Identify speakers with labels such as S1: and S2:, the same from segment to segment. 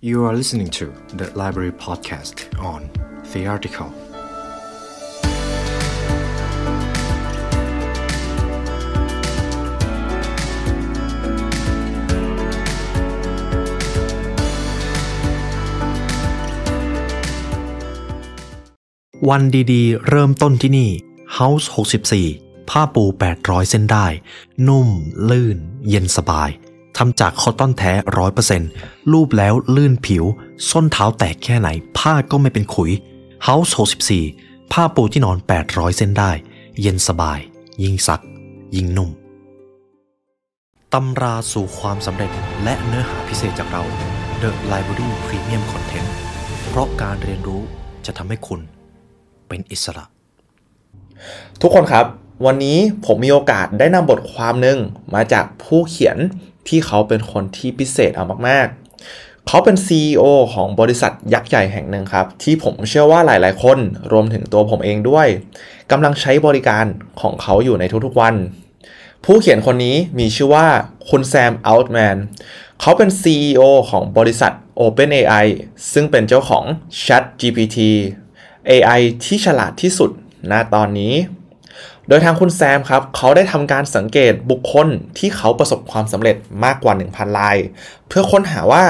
S1: You are listening to the Library Podcast on The Article.
S2: วันดีๆ เริ่มต้นที่นี่ House 64 ผ้าปู 800 เส้นได้ นุ่ม ลื่น เย็นสบาย ทำจากคอตตอนแท้100%รูปแล้วลื่นผิว ส้นเท้าแตกแค่ไหน ผ้าก็ไม่เป็นขุย House 64 ผ้าปูที่นอน 800 เส้นได้ เย็นสบาย ยิ่งซัก ยิ่งนุ่มตำราสู่ความสำเร็จและเนื้อหาพิเศษจากเรา The Library Premium Content เพราะการเรียนรู้จะทำให้คุณเป็นอิสระ
S3: ทุกคนครับ วันนี้ผมมีโอกาสได้นำบทความหนึ่งมาจากผู้เขียน ที่เขาเป็นคนที่พิเศษเอามากๆ เขาเป็น CEO ของบริษัทยักษ์ใหญ่แห่งหนึ่งครับ ที่ผมเชื่อว่าหลายๆ คนรวมถึงตัวผมเองด้วยกำลังใช้บริการของเขาอยู่ในทุกๆวัน ผู้เขียนคนนี้มีชื่อว่าคุณแซมอัลต์แมนเขาเป็น CEO ของบริษัท OpenAI ซึ่งเป็นเจ้าของ ChatGPT AI ที่ฉลาดที่สุดณตอนนี้ โดยทางคุณแซมครับ เขาได้ทำการสังเกตบุคคลที่เขาประสบความสำเร็จมากกว่า 1,000 ราย เพื่อค้นหาว่า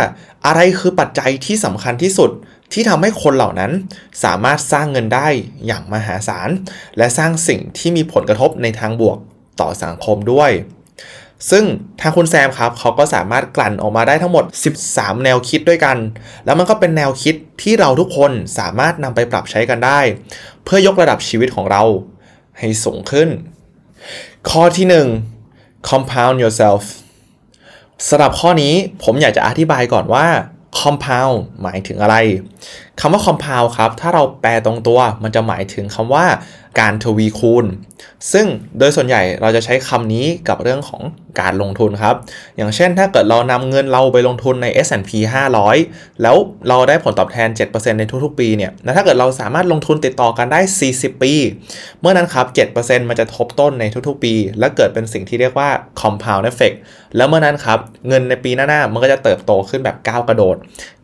S3: อะไรคือปัจจัยที่สำคัญที่สุดที่ทำให้คนเหล่านั้นสามารถสร้างเงินได้อย่างมหาศาล และสร้างสิ่งที่มีผลกระทบในทางบวกต่อสังคมด้วย ซึ่งทางคุณแซมครับ เขาก็สามารถกลั่นออกมาได้ทั้งหมด 13 แนวคิดด้วยกัน แล้วมันก็เป็นแนวคิดที่เราทุกคนสามารถนำไปปรับใช้กันได้ เพื่อยกระดับชีวิตของเรา ให้สูงขึ้น ข้อที่ 1 compound yourself สำหรับข้อนี้ผมอยากจะอธิบายก่อนว่า compound หมายถึงอะไรคำว่า compound ครับ ถ้าเราแปลตรงตัวมันจะหมายถึงคำว่า การทวีคูณ ซึ่งโดยส่วนใหญ่เราจะใช้คำนี้กับเรื่องของการลงทุนครับ อย่างเช่นถ้าเกิดเรานำเงินเราไปลงทุนใน S&P 500 แล้วเราได้ผลตอบแทน 7%ในทุกๆ ปีเนี่ยถ้าเกิดเราสามารถลงทุนติดต่อกันได้ 40 ปี เมื่อนั้นครับ 7%มันจะทบต้นในทุกๆ ปี และเกิดเป็นสิ่งที่เรียกว่า compound effect แล้วเมื่อนั้นครับเงินในปีหน้าๆมันก็จะเติบโตขึ้นแบบก้าวกระโดด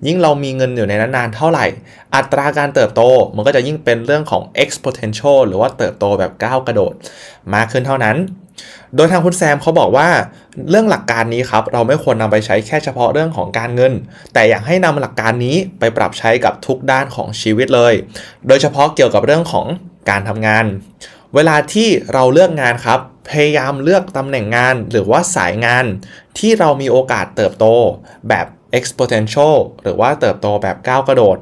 S3: ยิ่งเรามีเงินอยู่ในนั้นนานเท่าไหร่ อัตราการเติบโตมันก็จะยิ่งเป็นเรื่องของ exponential หรือว่าว่าเติบโตแบบก้าวกระโดดมากขึ้นเท่านั้น โดยทางคุณแซมเขาบอกว่าเรื่องหลักการนี้ครับเราไม่ควรนำไปใช้แค่เฉพาะเรื่องของการเงิน แต่อยากให้นำหลักการนี้ไปปรับใช้กับทุกด้านของชีวิตเลย โดยเฉพาะเกี่ยวกับเรื่องของการทำงาน เวลาที่เราเลือกงานครับพยายามเลือกตำแหน่งงานหรือว่าสายงานที่เรามีโอกาสเติบโตแบบ exponential หรือว่าเติบโตแบบก้าวกระโดด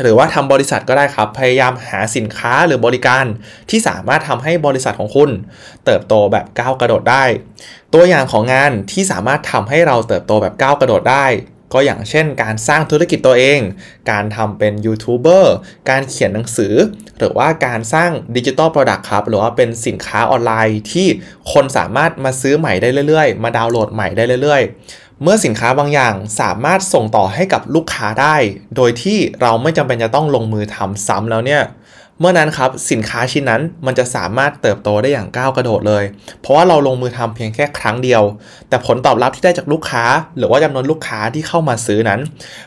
S3: หรือว่าทำบริษัทก็ได้ครับ พยายามหาสินค้าหรือบริการที่สามารถทำให้บริษัทของคุณ เติบโตแบบก้าวกระโดดได้ ตัวอย่างของงานที่สามารถทำให้เราเติบโตแบบก้าวกระโดดได้ ก็อย่างเช่น การสร้างธุรกิจตัวเอง การทำเป็นยูทูบเบอร์การเขียนหนังสือ หรือว่าการสร้าง digital product ครับ หรือว่าเป็นสินค้าออนไลน์ที่คนสามารถมาซื้อใหม่ได้เรื่อยๆ มาดาวน์โหลดใหม่ได้เรื่อยๆ เมื่อสินค้าบางอย่างสามารถส่งต่อให้กับลูกค้าได้ โดยที่เราไม่จำเป็นจะต้องลงมือทำซ้ำแล้วเนี่ยเมื่อนั้นครับสินค้าชิ้นนั้นมันจะสามารถเติบโตได้อย่างก้าวกระโดดเลย เพราะว่าเราลงมือทำเพียงแค่ครั้งเดียว แต่ผลตอบรับที่ได้จากลูกค้า หรือว่าจำนวนลูกค้าที่เข้ามาซื้อนั้น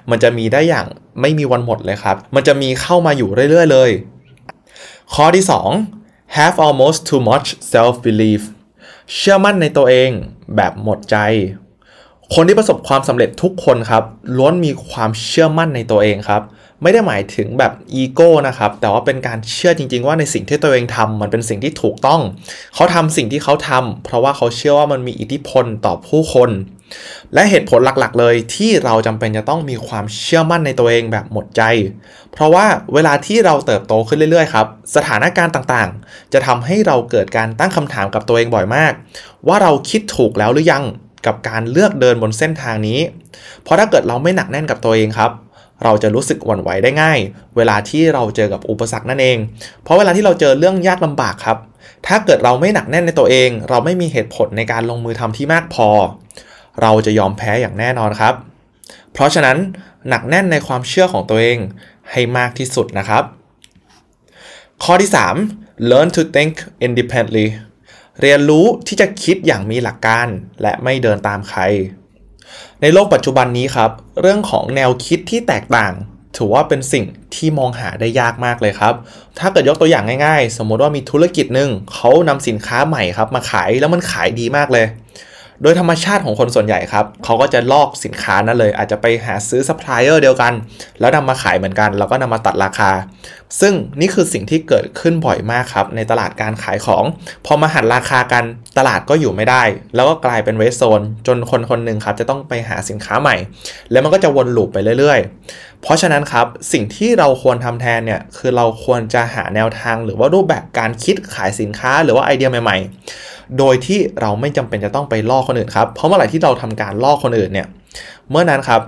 S3: มันจะมีได้อย่างไม่มีวันหมดเลยครับ มันจะมีเข้ามาอยู่เรื่อยๆเลย ข้อที่ 2 have almost too much self belief เชื่อมั่นในตัวเองแบบหมดใจ คนที่ประสบความสำเร็จทุกคนครับล้วนมีความเชื่อมั่นในตัวเองครับ ไม่ได้หมายถึงแบบอีโก้นะครับ แต่ว่าเป็นการเชื่อจริง ๆ ว่าในสิ่งที่ตัวเองทำมันเป็นสิ่งที่ถูกต้อง เขาทำสิ่งที่เขาทำเพราะว่าเขาเชื่อว่ามันมีอิทธิพลต่อผู้คน และเหตุผลหลักๆ เลยที่เราจำเป็นจะต้องมีความเชื่อมั่นในตัวเองแบบหมดใจ เพราะว่าเวลาที่เราเติบโตขึ้นเรื่อยๆครับสถานการณ์ต่างๆ จะทำให้เราเกิดการตั้งคำถามกับตัวเองบ่อยมาก ว่าเราคิดถูกแล้วหรือยัง กับการเลือกเดินบนเส้นทางนี้ เพราะถ้าเกิดเราไม่หนักแน่นกับตัวเองครับ เราจะรู้สึกหวั่นไหวได้ง่าย เวลาที่เราเจอกับอุปสรรคนั่นเอง เพราะเวลาที่เราเจอเรื่องยากลำบากครับ ถ้าเกิดเราไม่หนักแน่นในตัวเอง เราไม่มีเหตุผลในการลงมือทำที่มากพอ เราจะยอมแพ้อย่างแน่นอนครับ เพราะฉะนั้นหนักแน่นในความเชื่อของตัวเองให้มากที่สุดนะครับ ข้อที่ 3 learn to think independently เรียนรู้ที่จะคิดอย่างมีหลักการและไม่เดินตามใคร ในโลกปัจจุบันนี้ครับ เรื่องของแนวคิดที่แตกต่าง ถือว่าเป็นสิ่งที่มองหาได้ยากมากเลยครับ ถ้าเกิดยกตัวอย่างง่ายๆ สมมติว่ามีธุรกิจหนึ่งเขานำสินค้าใหม่ครับมาขายแล้วมันขายดีมากเลย โดยธรรมชาติของคนส่วนใหญ่ครับเขาก็จะลอกสินค้านั้นเลย อาจจะไปหาซื้อซัพพลายเออร์เดียวกัน แล้วนำมาขายเหมือนกัน แล้วก็นำมาตัดราคา ซึ่งนี่คือสิ่งที่เกิดขึ้นบ่อยมากครับ ในตลาดการขายของ พอมาหันราคากันตลาดก็อยู่ไม่ได้ แล้วก็กลายเป็นเวสโซน จนคนคนหนึ่งครับจะต้องไปหาสินค้าใหม่ แล้วมันก็จะวนลูปไปเรื่อย ๆ เพราะฉะนั้นครับสิ่งที่เราควรทำแทนเนี่ยคือเราควรจะหาแนวทางหรือว่ารูปแบบการคิดขายสินค้าหรือว่าไอเดียใหม่ ๆ โดยที่เราไม่จำเป็นจะต้องไปล่อคนอื่นครับเพราะเมื่อไหร่ที่เราทำการล่อคนอื่นเนี่ยเมื่อนั้นครับ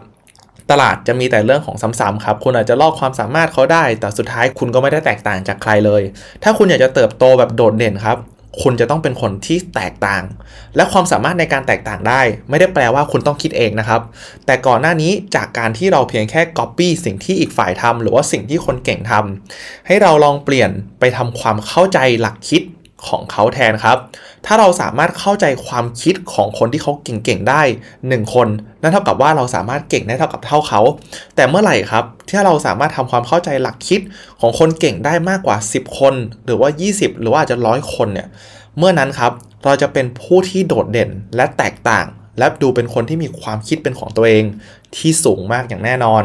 S3: ตลาดจะมีแต่เรื่องของซ้ำๆครับ คุณอาจจะลอกความสามารถเขาได้ แต่สุดท้ายคุณก็ไม่ได้แตกต่างจากใครเลย ถ้าคุณอยากจะเติบโตแบบโดดเด่นครับ คุณจะต้องเป็นคนที่แตกต่าง และความสามารถในการแตกต่างได้ ไม่ได้แปลว่าคุณต้องคิดเองนะครับ แต่ก่อนหน้านี้จากการที่เราเพียงแค่ Copy สิ่งที่อีกฝ่ายทำหรือว่าสิ่งที่คนเก่งทำให้เราลองเปลี่ยนไปทำความเข้าใจหลักคิด ของเขาแทนครับ ถ้าเราสามารถเข้าใจความคิดของคนที่เขาเก่งๆได้ 1 คน นั่นเท่ากับว่าเราสามารถเก่งได้เท่ากับเท่าเขา แต่เมื่อไหร่ครับที่เราสามารถทำความเข้าใจหลักคิดของคนเก่งได้มากกว่า 10 คน หรือว่า 20 หรือว่าอาจจะร้อยคนเนี่ย เมื่อนั้นครับ เราจะเป็นผู้ที่โดดเด่นและแตกต่าง และดูเป็นคนที่มีความคิดเป็นของตัวเอง ที่สูงมากอย่างแน่นอน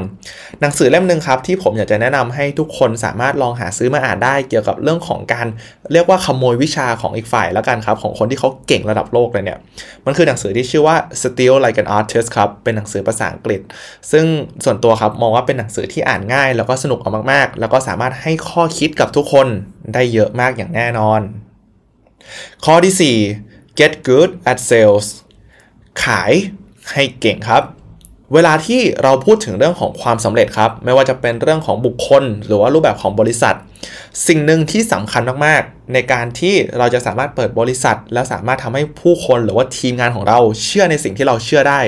S3: หนังสือเล่มหนึ่งครับที่ผมอยากจะแนะนำให้ทุกคนสามารถลองหาซื้อมาอ่านได้เกี่ยวกับเรื่องของการเรียกว่าขโมยวิชาของอีกฝ่ายแล้วกันครับ ของคนที่เขาเก่งระดับโลกเลยเนี่ย มันคือหนังสือที่ชื่อว่า Steal Like an Artist ครับ เป็นหนังสือภาษาอังกฤษ ซึ่งส่วนตัวครับมองว่าเป็นหนังสือที่อ่านง่าย แล้วก็สนุกเอามากๆ แล้วก็สามารถให้ข้อคิดกับทุกคนได้เยอะมากอย่างแน่นอน ข้อที่ 4 get good at sales ขายให้เก่งครับ เวลาที่เราพูดถึงเรื่องของความสำเร็จครับ ไม่ว่าจะเป็นเรื่องของบุคคล หรือว่ารูปแบบของบริษัท สิ่งหนึ่งที่สำคัญมากๆ ในการที่เราจะสามารถเปิดบริษัท แล้วสามารถทำให้ผู้คนหรือว่าทีมงานของเราเชื่อในสิ่งที่เราเชื่อได้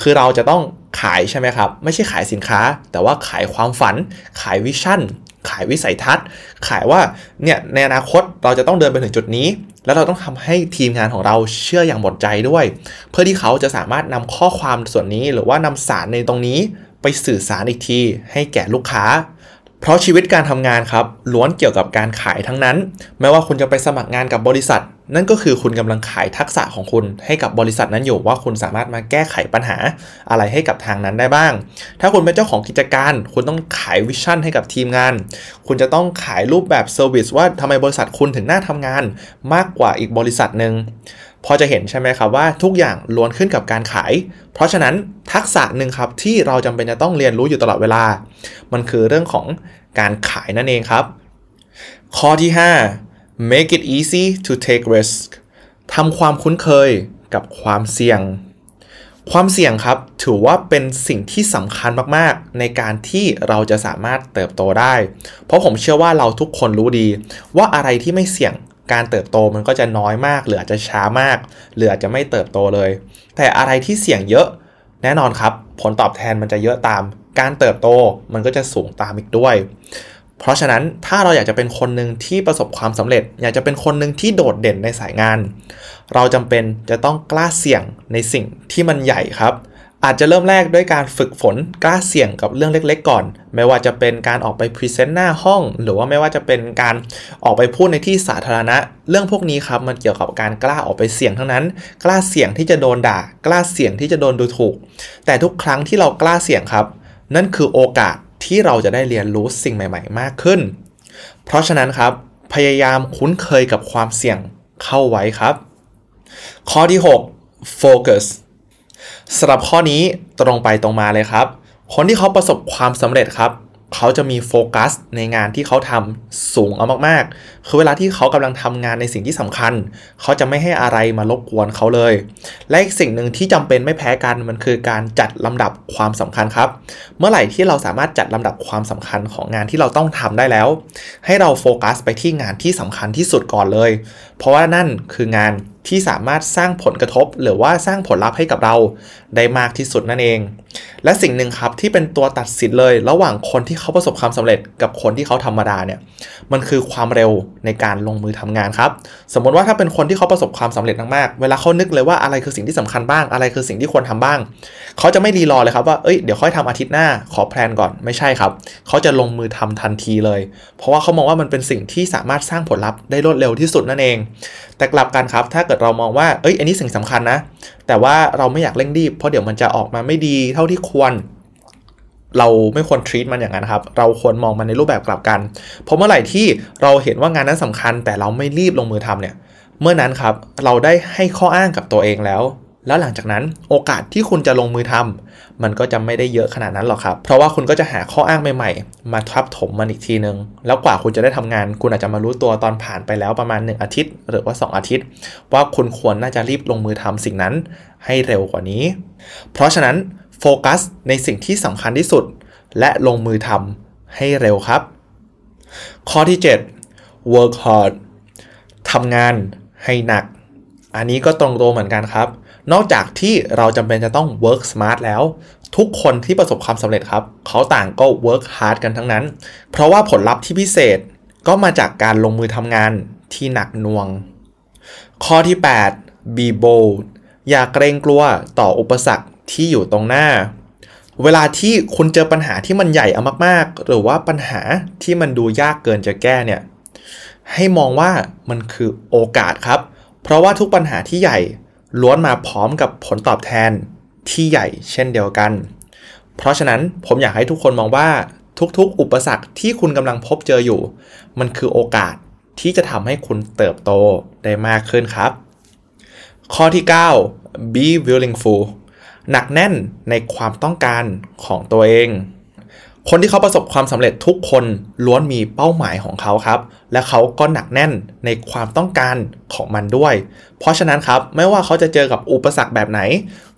S3: คือเราจะต้องขายใช่ไหมครับ ไม่ใช่ขายสินค้า แต่ว่าขายความฝัน ขายวิชั่น ขายวิสัยทัศน์ ขายว่าเนี่ยในอนาคตเราจะต้องเดินไปถึงจุดนี้ แล้วเราต้องทำให้ทีมงานของเราเชื่ออย่างหมดใจด้วย เพื่อที่เขาจะสามารถนำข้อความส่วนนี้ หรือว่านำสารในตรงนี้ไปสื่อสารอีกทีให้แก่ลูกค้า เพราะชีวิตการทำงานครับล้วนเกี่ยวกับการขายทั้งนั้นไม่ว่าคุณจะไปสมัครงานกับบริษัท นั่นก็คือคุณกำลังขายทักษะของคุณให้กับบริษัทนั้นอยู่ว่าคุณสามารถมาแก้ไขปัญหาอะไรให้กับทางนั้นได้บ้าง ถ้าคุณเป็นเจ้าของกิจการ คุณต้องขายวิชั่นให้กับทีมงาน คุณจะต้องขายรูปแบบเซอร์วิสว่าทำไมบริษัทคุณถึงน่าทำงาน มากกว่าอีกบริษัทหนึ่ง พอจะเห็นใช่ไหมครับว่าทุกอย่างล้วนขึ้นกับการขาย เพราะฉะนั้นทักษะหนึ่งครับที่เราจำเป็นจะต้องเรียนรู้อยู่ตลอดเวลา มันคือเรื่องของการขายนั่นเองครับ ข้อที่ 5 make it easy to take risk ทำความคุ้นเคยกับความเสี่ยง ความเสี่ยงครับถือว่าเป็นสิ่งที่สำคัญมากๆ ในการที่เราจะสามารถเติบโตได้ เพราะผมเชื่อว่าเราทุกคนรู้ดี ว่าอะไรที่ไม่เสี่ยง การเติบโตมันก็จะน้อยมาก หรืออาจจะช้ามาก หรืออาจจะไม่เติบโตเลย แต่อะไรที่เสี่ยงเยอะแน่นอนครับ ผลตอบแทนมันจะเยอะตาม การเติบโตมันก็จะสูงตามอีกด้วย เพราะฉะนั้นถ้าเราอยากจะเป็นคนหนึ่งที่ประสบความสำเร็จ อยากจะเป็นคนหนึ่งที่โดดเด่นในสายงาน เราจำเป็นจะต้องกล้าเสี่ยงในสิ่งที่มันใหญ่ครับ อาจจะเริ่มแรกด้วยการฝึกฝนกล้าเสี่ยงกับเรื่องเล็ก ๆ ก่อน ไม่ว่าจะเป็นการออกไปพรีเซนต์หน้าห้อง หรือว่าไม่ว่าจะเป็นการออกไปพูดในที่สาธารณะ เรื่องพวกนี้ครับมันเกี่ยวกับการกล้าออกไปเสี่ยงทั้งนั้น กล้าเสี่ยงที่จะโดนด่า กล้าเสี่ยงที่จะโดนดูถูก แต่ทุกครั้งที่เรากล้าเสี่ยงครับ นั่นคือโอกาสที่เราจะได้เรียนรู้สิ่งใหม่ ๆ มากขึ้น เพราะฉะนั้นครับพยายามคุ้นเคยกับความเสี่ยงเข้าไว้ครับ ข้อที่ 6 focus สำหรับข้อนี้ตรงไปตรงมาเลยครับ คนที่เขาประสบความสำเร็จครับ เขาจะมีโฟกัสในงานที่เขาทำสูงเอามากๆคือเวลาที่เขากำลังทำงานในสิ่งที่สำคัญ เขาจะไม่ให้อะไรมารบกวนเขาเลย และอีกสิ่งหนึ่งที่จำเป็นไม่แพ้กันมันคือการจัดลำดับความสำคัญครับ เมื่อไหร่ที่เราสามารถจัดลำดับความสำคัญของงานที่เราต้องทำได้แล้ว ให้เราโฟกัสไปที่งานที่สำคัญที่สุดก่อนเลย เพราะว่านั่นคืองานที่สามารถสร้างผลกระทบ หรือว่าสร้างผลลัพธ์ให้กับเราได้มากที่สุดนั่นเอง และสิ่งหนึ่งครับที่เป็นตัวตัดสินเลย ระหว่างคนที่เขาประสบความสำเร็จกับคนที่เขาธรรมดาเนี่ยมันคือความเร็ว ในการลงมือทำงานครับ สมมติว่าถ้าเป็นคนที่เขาประสบความสำเร็จมากๆ เวลาเขานึกเลยว่าอะไรคือสิ่งที่สำคัญบ้าง อะไรคือสิ่งที่ควรทำบ้าง เขาจะไม่รีรอเลยครับว่า เอ้ย เดี๋ยวค่อยทำอาทิตย์หน้า ขอแพลนก่อน ไม่ใช่ครับ เขาจะลงมือทำทันทีเลย เพราะว่าเขามองว่ามันเป็นสิ่งที่สามารถสร้างผลลัพธ์ได้รวดเร็วที่สุดนั่นเอง แต่กลับกันครับ ถ้าเกิดเรามองว่า เอ้ย อันนี้สิ่งสำคัญนะ แต่ว่าเราไม่อยากเร่งรีบ เพราะเดี๋ยวมันจะออกมาไม่ดีเท่าที่ควร เราไม่ควร treat มันอย่างนั้นครับ เราควรมองมันในรูปแบบกลับกัน เพราะเมื่อไหร่ที่เราเห็นว่างานนั้นสำคัญ แต่เราไม่รีบลงมือทำเนี่ย เมื่อนั้นครับเราได้ให้ข้ออ้างกับตัวเองแล้ว แล้วหลังจากนั้นโอกาสที่คุณจะลงมือทำมันก็จะไม่ได้เยอะขนาดนั้นหรอกครับ เพราะว่าคุณก็จะหาข้ออ้างใหม่ๆ มาทับถมมันอีกทีนึง แล้วกว่าคุณจะได้ทำงาน คุณอาจจะมารู้ตัวตอนผ่านไปแล้วประมาณ 1 อาทิตย์ หรือว่า 2 อาทิตย์ ว่าคุณควรน่าจะรีบลงมือทำสิ่งนั้นให้เร็วกว่านี้ เพราะฉะนั้น โฟกัสในสิ่งที่สำคัญที่สุด และลงมือทำให้เร็วครับ ข้อที่ 7 work hard ทำงานให้หนัก อันนี้ก็ตรงตัวเหมือนกันครับ นอกจากที่เราจำเป็นจะต้อง work smart แล้ว ทุกคนที่ประสบความสำเร็จครับ เขาต่างก็ work hard กันทั้งนั้น เพราะว่าผลลัพธ์ที่พิเศษก็มาจากการลงมือทำงานที่หนักหน่วง ข้อที่ 8 be bold อย่าเกรงกลัวต่ออุปสรรค ที่อยู่ตรงหน้า เวลาที่คุณเจอปัญหาที่มันใหญ่เอามากๆ หรือว่าปัญหาที่มันดูยากเกินจะแก้เนี่ยให้มองว่ามันคือโอกาสครับ เพราะว่าทุกปัญหาที่ใหญ่ล้วนมาพร้อมกับผลตอบแทนที่ใหญ่เช่นเดียวกัน เพราะฉะนั้นผมอยากให้ทุกคนมองว่าทุกๆ อุปสรรคที่คุณกำลังพบเจออยู่ มันคือโอกาสที่จะทำให้คุณเติบโตได้มากขึ้นครับ ข้อที่ 9 be willingful หนักแน่นในความต้องการของตัวเอง คนที่เขาประสบความสำเร็จทุกคนล้วนมีเป้าหมายของเขาครับ และเขาก็หนักแน่นในความต้องการของมันด้วย เพราะฉะนั้นครับไม่ว่าเขาจะเจอกับอุปสรรคแบบไหน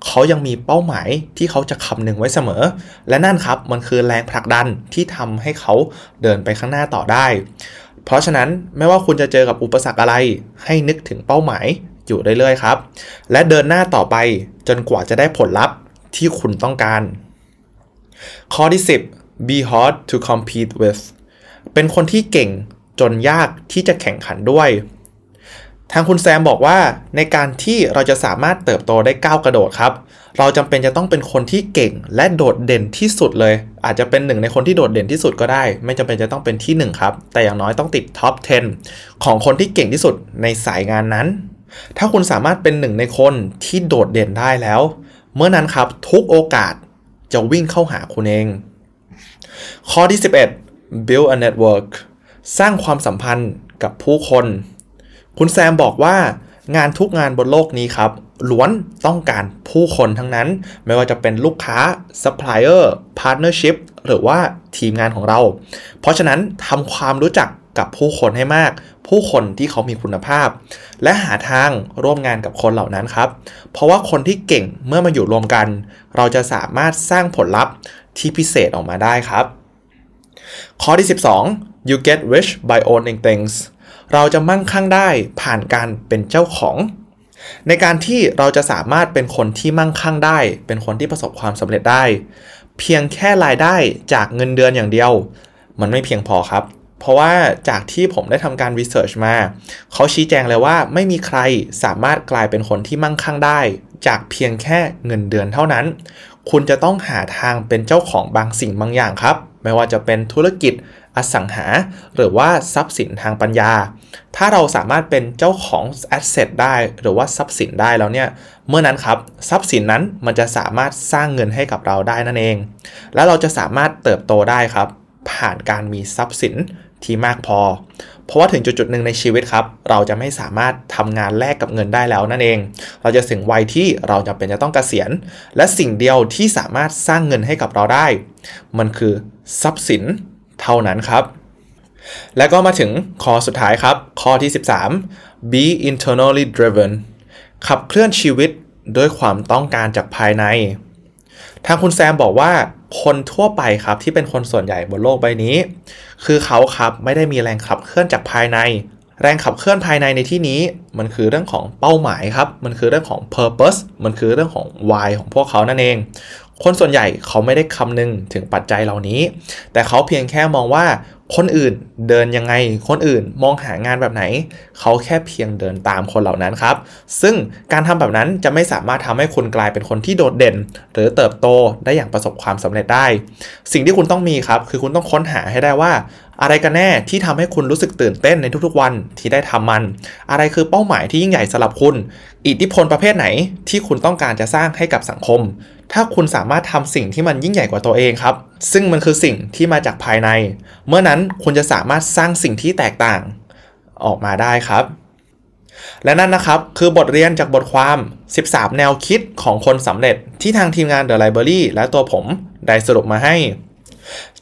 S3: เขายังมีเป้าหมายที่เขาจะคำนึงไว้เสมอ และนั่นครับมันคือแรงผลักดันที่ทำให้เขาเดินไปข้างหน้าต่อได้ เพราะฉะนั้นไม่ว่าคุณจะเจอกับอุปสรรคอะไร ให้นึกถึงเป้าหมาย อยู่เรื่อยๆครับ และเดินหน้าต่อไปจนกว่าจะได้ผลลัพธ์ที่คุณต้องการ ข้อที่ 10 be hard to compete with เป็นคนที่เก่งจนยากที่จะแข่งขันด้วย ทางคุณแซมบอกว่าในการที่เราจะสามารถเติบโตได้ก้าวกระโดดครับ เราจำเป็นจะต้องเป็นคนที่เก่งและโดดเด่นที่สุดเลย อาจจะเป็นหนึ่งในคนที่โดดเด่นที่สุดก็ได้ ไม่จำเป็นจะต้องเป็นที่1ครับ แต่อย่างน้อยต้องติดท็อป 10 ของคนที่เก่งที่สุดในสายงานนั้น ถ้าคุณสามารถเป็นหนึ่งในคนที่โดดเด่นได้แล้ว เมื่อนั้นครับทุกโอกาสจะวิ่งเข้าหาคุณเอง ข้อที่ 11 build a network สร้างความสัมพันธ์กับผู้คน คุณแซมบอกว่างานทุกงานบนโลกนี้ครับล้วนต้องการผู้คนทั้งนั้น ไม่ว่าจะเป็นลูกค้า supplier partnership หรือว่าทีมงานของเรา เพราะฉะนั้นทำความรู้จัก กับผู้คนให้มาก ผู้คนที่เขามีคุณภาพ และหาทางร่วมงานกับคนเหล่านั้นครับ เพราะว่าคนที่เก่งเมื่อมาอยู่รวมกัน เราจะสามารถสร้างผลลัพธ์ที่พิเศษออกมาได้ครับ ข้อที่ 12 you get rich by owning things เราจะมั่งคั่งได้ผ่านการเป็นเจ้าของ ในการที่เราจะสามารถเป็นคนที่มั่งคั่งได้ เป็นคนที่ประสบความสำเร็จได้ เพียงแค่รายได้จากเงินเดือนอย่างเดียว มันไม่เพียงพอครับ เพราะว่าจากที่ผมได้ทำการวิจัยมา เขาชี้แจงเลยว่าไม่มีใครสามารถกลายเป็นคนที่มั่งคั่งได้ จากเพียงแค่เงินเดือนเท่านั้น คุณจะต้องหาทางเป็นเจ้าของบางสิ่งบางอย่างครับ ไม่ว่าจะเป็นธุรกิจอสังหา หรือว่าทรัพย์สินทางปัญญา ถ้าเราสามารถเป็นเจ้าของแอสเซทได้ หรือว่าทรัพย์สินได้แล้วเนี่ย เมื่อนั้นครับ ทรัพย์สินนั้นมันจะสามารถสร้างเงินให้กับเราได้นั่นเอง และเราจะสามารถเติบโตได้ครับ ผ่านการมีทรัพย์สิน ที่มากพอ เพราะว่าถึงจุดๆหนึ่งในชีวิตครับ เราจะไม่สามารถทำงานแลกกับเงินได้แล้วนั่นเอง เราจะถึงวัยที่เราจะเป็นจะต้องเกษียณ และสิ่งเดียวที่สามารถสร้างเงินให้กับเราได้ มันคือทรัพย์สินเท่านั้นครับ และก็มาถึงข้อสุดท้ายครับ ข้อที่ 13 be internally driven ขับเคลื่อนชีวิตด้วยความต้องการจากภายใน ทางคุณแซมบอกว่า คนทั่วไปครับที่เป็นคนส่วนใหญ่บนโลกใบนี้ คือเขาครับไม่ได้มีแรงขับเคลื่อนจากภายใน แรงขับเคลื่อนภายในในที่นี้ มันคือเรื่องของเป้าหมายครับ มันคือเรื่องของ purpose มันคือเรื่องของ why ของพวกเขานั่นเอง คนส่วนใหญ่เขาไม่ได้คำนึงถึงปัจจัยเหล่านี้ แต่เขาเพียงแค่มองว่าคนอื่นเดินยังไง คนอื่นมองหางานแบบไหน เขาแค่เพียงเดินตามคนเหล่านั้นครับ ซึ่งการทำแบบนั้นจะไม่สามารถทำให้คุณกลายเป็นคนที่โดดเด่น หรือเติบโตได้อย่างประสบความสำเร็จได้ สิ่งที่คุณต้องมีครับ คือคุณต้องค้นหาให้ได้ว่า อะไรกันแน่ที่ทำให้คุณรู้สึกตื่นเต้นในทุกๆวันที่ได้ทำมัน อะไรคือเป้าหมายที่ยิ่งใหญ่สำหรับคุณ อิทธิพลประเภทไหนที่คุณต้องการจะสร้างให้กับสังคม ถ้าคุณสามารถทำสิ่งที่มันยิ่งใหญ่กว่าตัวเองครับ ซึ่งมันคือสิ่งที่มาจากภายใน เมื่อนั้นคุณจะสามารถสร้างสิ่งที่แตกต่างออกมาได้ครับ และนั่นนะครับคือบทเรียนจากบทความ 13 แนวคิดของคนสำเร็จที่ทางทีมงาน The Library และตัวผมได้สรุปมาให้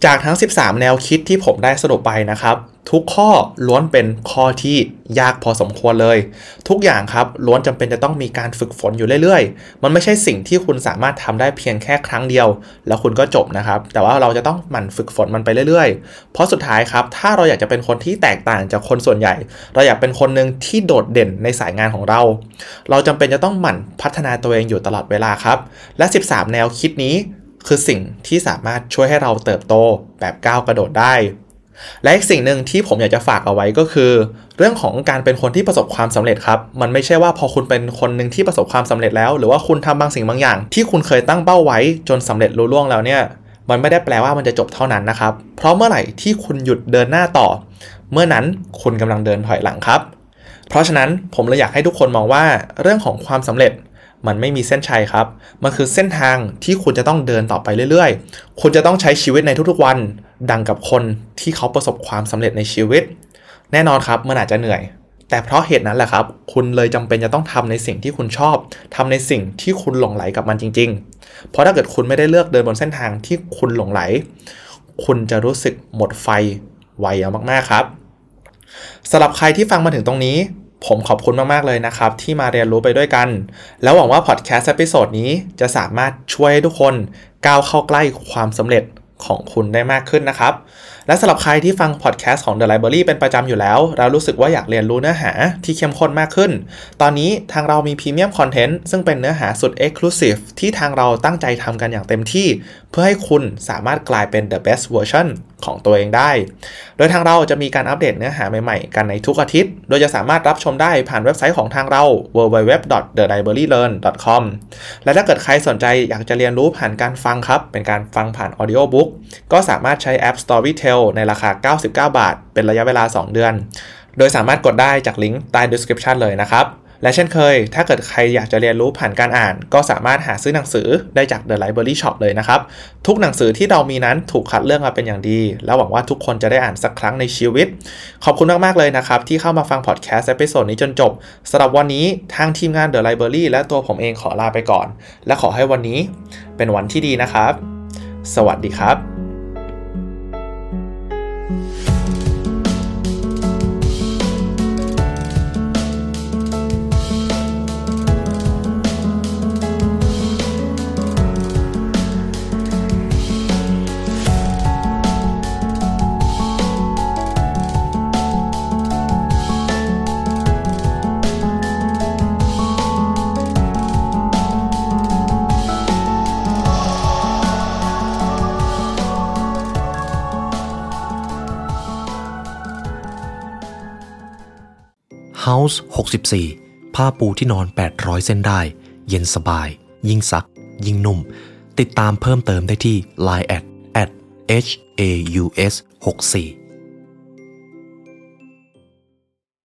S3: จากทั้ง 13 แนวคิดที่ผมได้สรุปไปนะครับ ทุกข้อล้วนเป็นข้อที่ยากพอสมควรเลย ทุกอย่างครับล้วนจำเป็นจะต้องมีการฝึกฝนอยู่เรื่อยๆ มันไม่ใช่สิ่งที่คุณสามารถทำได้เพียงแค่ครั้งเดียว แล้วคุณก็จบนะครับ แต่ว่าเราจะต้องหมั่นฝึกฝนมันไปเรื่อยๆ เพราะสุดท้ายครับถ้าเราอยากจะเป็นคนที่แตกต่างจากคนส่วนใหญ่ เราอยากเป็นคนหนึ่งที่โดดเด่นในสายงานของเรา เราจำเป็นจะต้องหมั่นพัฒนาตัวเองอยู่ตลอดเวลาครับ และ 13 แนวคิดนี้คือสิ่งที่สามารถช่วยให้เราเติบโตแบบก้าวกระโดดได้ และอีกสิ่งหนึ่งที่ผมอยากจะฝากเอาไว้ก็คือ เรื่องของการเป็นคนที่ประสบความสำเร็จครับ มันไม่ใช่ว่าพอคุณเป็นคนหนึ่งที่ประสบความสำเร็จแล้ว หรือว่าคุณทำบางสิ่งบางอย่าง ที่คุณเคยตั้งเป้าไว้จนสำเร็จลุล่วงแล้วเนี่ยมันไม่ได้แปลว่ามันจะจบเท่านั้นนะครับ เพราะเมื่อไหร่ที่คุณหยุดเดินหน้าต่อ เมื่อนั้นคุณกำลังเดินถอยหลังครับ เพราะฉะนั้นผมเลยอยากให้ทุกคนมองว่าเรื่องของความสำเร็จมันไม่มีเส้นชัยครับ มันคือเส้นทางที่คุณจะต้องเดินต่อไปเรื่อยๆ คุณจะต้องใช้ชีวิตในทุกๆวัน ดังกับคนที่เขาประสบความสำเร็จในชีวิต แน่นอนครับมันอาจจะเหนื่อย แต่เพราะเหตุนั้นแหละครับ คุณเลยจำเป็นจะต้องทำในสิ่งที่คุณชอบทำในสิ่งที่คุณหลงไหลกับมันจริง ๆ เพราะถ้าเกิดคุณไม่ได้เลือกเดินบนเส้นทางที่คุณหลงไหล คุณจะรู้สึกหมดไฟไวมากๆครับสำหรับใครที่ฟังมาถึงตรงนี้ ผมขอบคุณมาก ๆ เลยนะครับ ที่มาเรียนรู้ไปด้วยกัน แล้วหวังว่าพอดแคสต์ episode นี้จะสามารถช่วยให้ทุกคนก้าวเข้าใกล้ความสำเร็จ ของคุณได้มากขึ้นนะครับ และสำหรับใครที่ฟังพอดแคสต์ของ The Library เป็นประจำอยู่แล้ว เรารู้สึกว่าอยากเรียนรู้เนื้อหาที่เข้มข้นมากขึ้น ตอนนี้ทางเรามี premium content ซึ่งเป็นเนื้อหาสุด Exclusive ที่ทางเราตั้งใจทำกันอย่างเต็มที่ เพื่อให้คุณสามารถกลายเป็น the best version ของตัวเองได้ โดยทางเราจะมีการอัปเดตเนื้อหาใหม่ๆ กันในทุกอาทิตย์ โดยจะสามารถรับชมได้ผ่านเว็บไซต์ของทางเรา www.thelibrarylearn.com และถ้าเกิดใครสนใจอยากจะเรียนรู้ผ่านการฟังครับ เป็นการฟังผ่าน audiobook ก็สามารถใช้แอป Storytel ในราคา 99 บาท เป็นระยะเวลา 2 เดือน โดยสามารถกดได้จากลิงก์ใต้ description เลยนะครับ และเช่นเคย ถ้าเกิดใครอยากจะเรียนรู้ผ่านการอ่าน ก็สามารถหาซื้อหนังสือได้จาก The Library Shop เลยนะครับ ทุกหนังสือที่เรามีนั้นถูกคัดเลือกมาเป็นอย่างดี และหวังว่าทุกคนจะได้อ่านสักครั้งในชีวิต ขอบคุณมากๆเลยนะครับที่เข้ามาฟังพอดแคสต์ episode นี้จนจบสำหรับวันนี้ทางทีมงาน The Library และตัวผมเองขอลาไปก่อน และขอให้วันนี้เป็นวันที่ดีนะครับ สวัสดีครับ Thank you.
S2: House 64 ผ้าปูที่นอน 800 เส้นได้ เย็นสบาย ยิ่งซัก ยิ่งนุ่ม ติดตามเพิ่มเติมได้ที่ Line at at h a u s 64